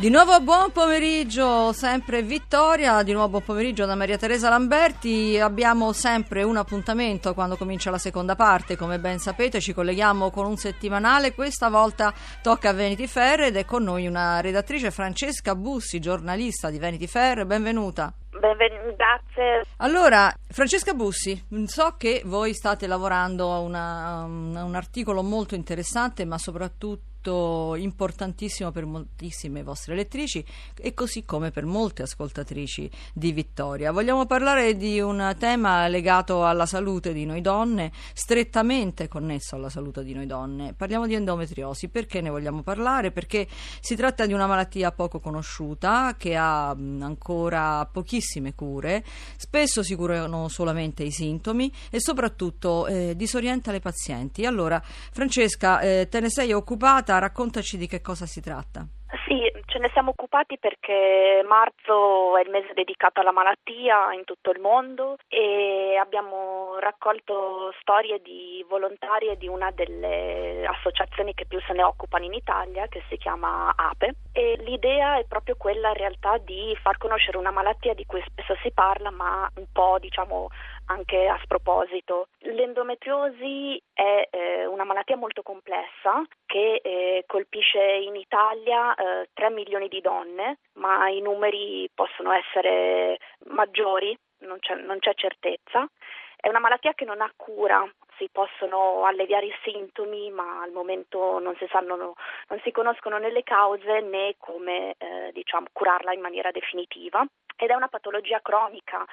Di nuovo buon pomeriggio, sempre Vittoria, di nuovo buon pomeriggio da Maria Teresa Lamberti. Abbiamo sempre un appuntamento quando comincia la seconda parte, come ben sapete ci colleghiamo con un settimanale, questa volta tocca a Vanity Fair ed è con noi una redattrice Francesca Bussi, giornalista di Vanity Fair, benvenuta. Grazie. Allora, Francesca Bussi, so che voi state lavorando a, una, a un articolo molto interessante, ma soprattutto importantissimo per moltissime vostre lettrici e così come per molte ascoltatrici di Vittoria. Vogliamo parlare di un tema legato alla salute di noi donne, strettamente connesso alla salute di noi donne. Parliamo di endometriosi. Perché ne vogliamo parlare? Perché si tratta di una malattia poco conosciuta che ha ancora pochissime cure, spesso si curano solamente i sintomi e soprattutto eh, disorienta le pazienti. Allora, Francesca, eh, te ne sei occupata puntata, raccontaci di che cosa si tratta. Sì, ce ne siamo occupati perché marzo è il mese dedicato alla malattia in tutto il mondo e abbiamo raccolto storie di volontarie di una delle associazioni che più se ne occupano in Italia, che si chiama APE. E l'idea è proprio quella in realtà di far conoscere una malattia di cui spesso si parla, ma un po' diciamo anche a sproposito. L'endometriosi è eh, una malattia molto complessa che eh, colpisce in Italia eh, 3 milioni di donne, ma i numeri possono essere maggiori, non c'è, non c'è certezza. È una malattia che non ha cura, si possono alleviare i sintomi, ma al momento non si, sanno, non si conoscono né le cause né come eh, diciamo, curarla in maniera definitiva ed è una patologia cronica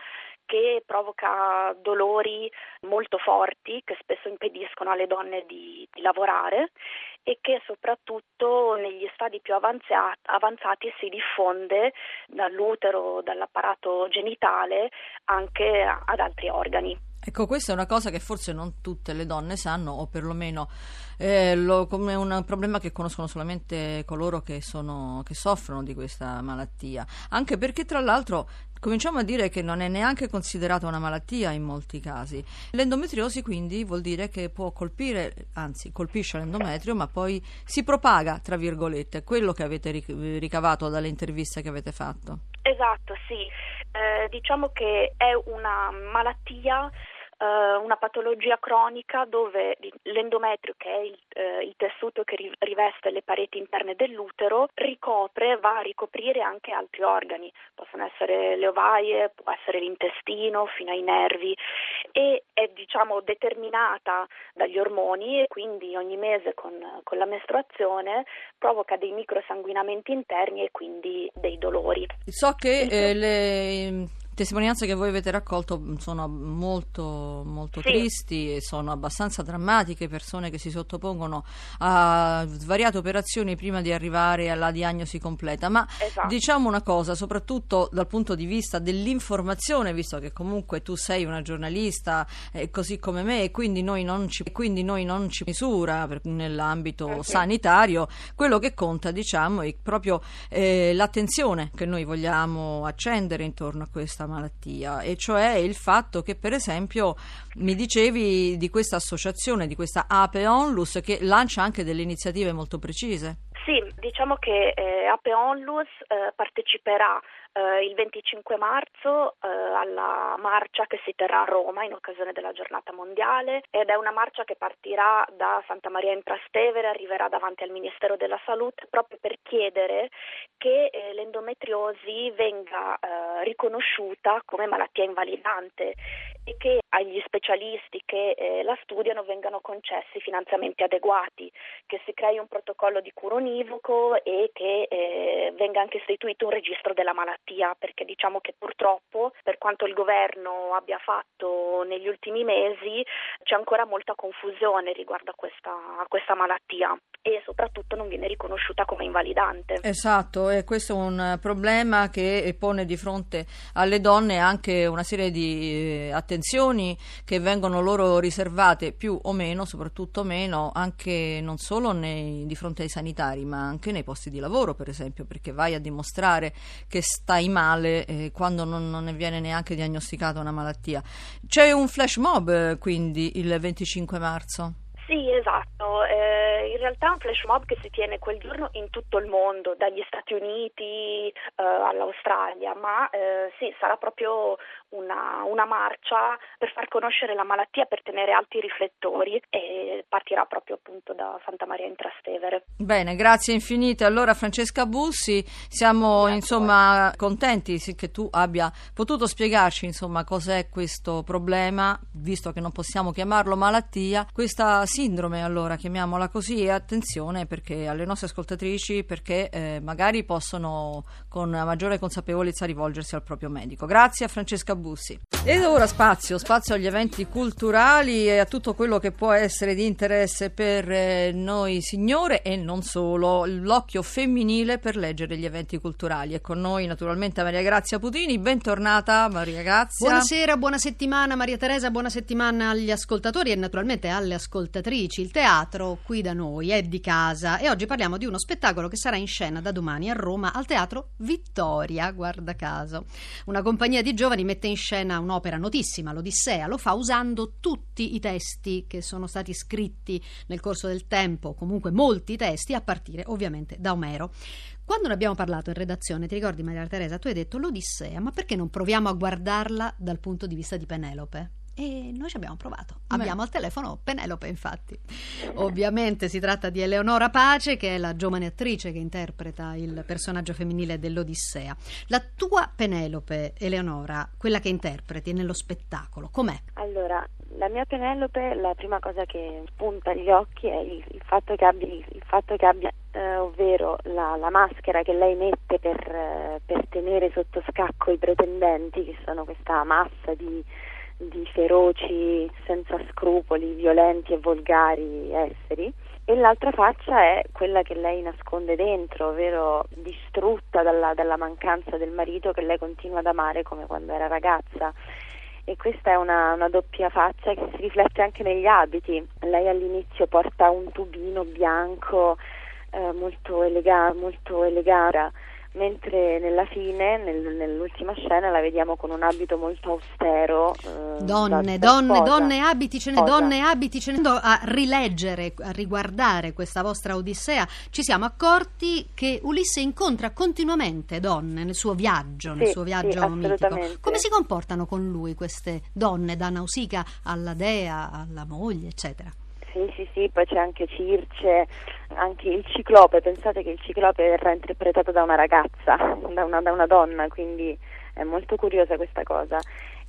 che provoca dolori molto forti che spesso impediscono alle donne di, di lavorare e che soprattutto negli stadi più avanzati, avanzati si diffonde dall'utero, dall'apparato genitale anche ad altri organi. Ecco, questa è una cosa che forse non tutte le donne sanno, o perlomeno eh, lo, come un problema che conoscono solamente coloro che, sono, che soffrono di questa malattia. Anche perché, tra l'altro, cominciamo a dire che non è neanche considerata una malattia in molti casi. L'endometriosi quindi vuol dire che può colpire, anzi colpisce l'endometrio, ma poi si propaga, tra virgolette, quello che avete ricavato dalle interviste che avete fatto. Esatto, sì. Eh, diciamo che è una malattia eh, una patologia cronica dove l'endometrio, che è il, eh, il, tessuto che riveste le pareti interne dell'utero, ricopre, va a ricoprire anche altri organi, possono essere le ovaie, può essere l'intestino, fino ai nervi. E è diciamo determinata dagli ormoni e quindi ogni mese con, con la mestruazione provoca dei microsanguinamenti interni e quindi dei dolori. So che eh, le testimonianze che voi avete raccolto sono molto, molto sì. tristi e sono abbastanza drammatiche, persone che si sottopongono a svariate operazioni prima di arrivare alla diagnosi completa. Ma esatto. diciamo una cosa, soprattutto dal punto di vista dell'informazione, visto che comunque tu sei una giornalista eh, così come me e quindi noi non ci, quindi noi non ci misura per, nell'ambito okay. sanitario, quello che conta diciamo è proprio eh, l'attenzione che noi vogliamo accendere intorno a questa malattia, e cioè il fatto che per esempio mi dicevi di questa associazione, di questa Ape Onlus che lancia anche delle iniziative molto precise. Sì, diciamo che eh, Ape Onlus eh, parteciperà eh, il 25 marzo eh, alla marcia che si terrà a Roma in occasione della giornata mondiale ed è una marcia che partirà da Santa Maria in Trastevere, arriverà davanti al Ministero della Salute proprio per chiedere che eh, l'endometriosi venga eh, riconosciuta come malattia invalidante che agli specialisti che eh, la studiano vengano concessi finanziamenti adeguati, che si crei un protocollo di cura univoco e che eh, venga anche istituito un registro della malattia perché diciamo che purtroppo, per quanto il governo abbia fatto negli ultimi mesi, c'è ancora molta confusione riguardo a questa, a questa malattia e soprattutto non viene riconosciuta come invalidante. Esatto, e questo è un problema che pone di fronte alle donne anche una serie di eh, attenzioni che vengono loro riservate più o meno, soprattutto meno, anche non solo nei, di fronte ai sanitari, ma anche nei posti di lavoro, per esempio, perché vai a dimostrare che stai male eh, quando non, non ne viene neanche diagnosticata una malattia. C'è un flash mob eh, quindi il 25 marzo. Sì, esatto. Eh, in realtà è un flash mob che si tiene quel giorno in tutto il mondo, dagli Stati Uniti eh, all'Australia, ma eh, sì, sarà proprio una, una, marcia per far conoscere la malattia, per tenere alti i riflettori e partirà proprio appunto da Santa Maria in Trastevere. Bene, grazie infinite. Allora Francesca Bussi, siamo grazie insomma contenti che tu abbia potuto spiegarci insomma cos'è questo problema, visto che non possiamo chiamarlo malattia, questa sindrome allora chiamiamola così e attenzione perché alle nostre ascoltatrici perché eh, magari possono con maggiore consapevolezza rivolgersi al proprio medico. Grazie a Francesca Bussi. Ed ora spazio, spazio agli eventi culturali e a tutto quello che può essere di interesse per eh, noi signore e non solo, l'occhio femminile per leggere gli eventi culturali. E con noi naturalmente Maria Grazia Putini, bentornata Maria Grazia. Buonasera, buona settimana Maria Teresa, buona settimana agli ascoltatori e naturalmente alle ascoltatrici ascoltatrici, il teatro qui da noi è di casa e oggi parliamo di uno spettacolo che sarà in scena da domani a Roma al Teatro Vittoria, guarda caso. Una compagnia di giovani mette in scena un'opera notissima, l'Odissea, lo fa usando tutti i testi che sono stati scritti nel corso del tempo, comunque molti testi, a partire ovviamente da Omero. Quando ne abbiamo parlato in redazione, ti ricordi Maria Teresa, tu hai detto l'Odissea, ma perché non proviamo a guardarla dal punto di vista di Penelope? E noi ci abbiamo provato. Beh. Abbiamo al telefono Penelope, infatti. Ovviamente si tratta di Eleonora Pace, che è la giovane attrice che interpreta il personaggio femminile dell'Odissea. La tua Penelope, Eleonora, quella che interpreti nello spettacolo, com'è? Allora, la mia Penelope, la prima cosa che spunta agli occhi è il, il fatto che abbia, il fatto che abbia eh, ovvero la, la, maschera che lei mette per, eh, per tenere sotto scacco i pretendenti, che sono questa massa di di feroci, senza scrupoli, violenti e volgari esseri e l'altra faccia è quella che lei nasconde dentro, ovvero distrutta dalla, dalla, mancanza del marito che lei continua ad amare come quando era ragazza. E questa è una, una doppia faccia che si riflette anche negli abiti. Lei all'inizio porta un tubino bianco eh, molto, elega- molto elegante mentre nella fine, nel, nell'ultima scena, la vediamo con un abito molto austero. Eh, donne, da, donne, donne, abiti, ce ne donne, abiti, ce ne a rileggere, a riguardare questa vostra Odissea, ci siamo accorti che Ulisse incontra continuamente donne nel suo viaggio, nel sì, suo viaggio sì, mitico. Come si comportano con lui queste donne, da Nausicaa alla dea, alla moglie, eccetera? Sì, poi c'è anche Circe, anche il ciclope, pensate che il ciclope verrà interpretato da una ragazza, da una, da una donna, quindi è molto curiosa questa cosa.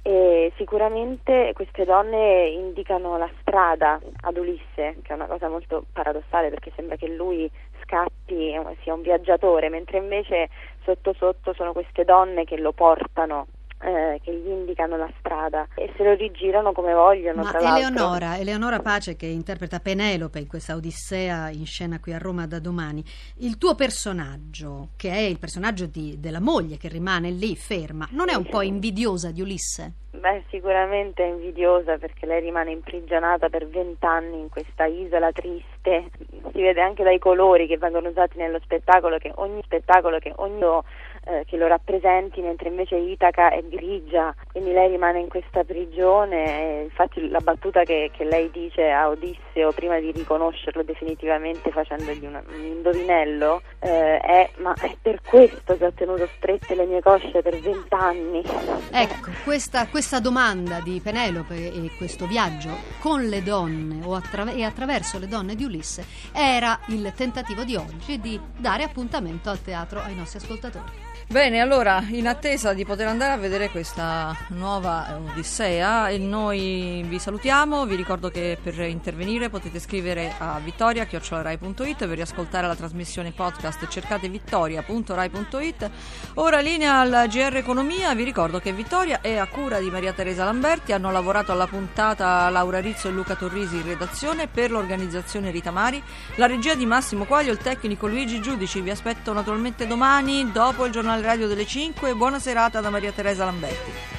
E sicuramente queste donne indicano la strada ad Ulisse, che è una cosa molto paradossale perché sembra che lui scappi, sia un viaggiatore, mentre invece sotto sotto sono queste donne che lo portano eh, che gli indicano la strada e se lo rigirano come vogliono. Ma Eleonora, Eleonora Pace che interpreta Penelope in questa Odissea in scena qui a Roma da domani, il tuo personaggio, che è il personaggio di, della moglie che rimane lì ferma, non è un po' invidiosa di Ulisse? Beh, sicuramente è invidiosa perché lei rimane imprigionata per vent'anni in questa isola triste. Si vede anche dai colori che vengono usati nello spettacolo che ogni spettacolo che ogni eh, che lo rappresenti, mentre invece Itaca è grigia, quindi lei rimane in questa prigione. infatti la battuta che, che, lei dice a Odisseo prima di riconoscerlo definitivamente facendogli una, un indovinello eh, è ma è per questo che ho tenuto strette le mie cosce per vent'anni. Ecco, questa, questa, domanda di Penelope e questo viaggio con le donne attra- e attraverso le donne di Ulisse era il tentativo di oggi di dare appuntamento al teatro ai nostri ascoltatori. Bene, allora, in attesa di poter andare a vedere questa nuova Odissea, noi vi salutiamo, vi ricordo che per intervenire potete scrivere a vittoria.rai.it per riascoltare la trasmissione podcast cercate vittoria.rai.it. Ora linea al GR Economia, vi ricordo che Vittoria è a cura di Maria Teresa Lamberti, hanno lavorato alla puntata Laura Rizzo e Luca Torrisi in redazione per l'organizzazione Rita Mari, la regia di Massimo Quaglio, il tecnico Luigi Giudici, vi aspetto naturalmente domani dopo il giornale radio delle 5. Buona serata da Maria Teresa Lamberti.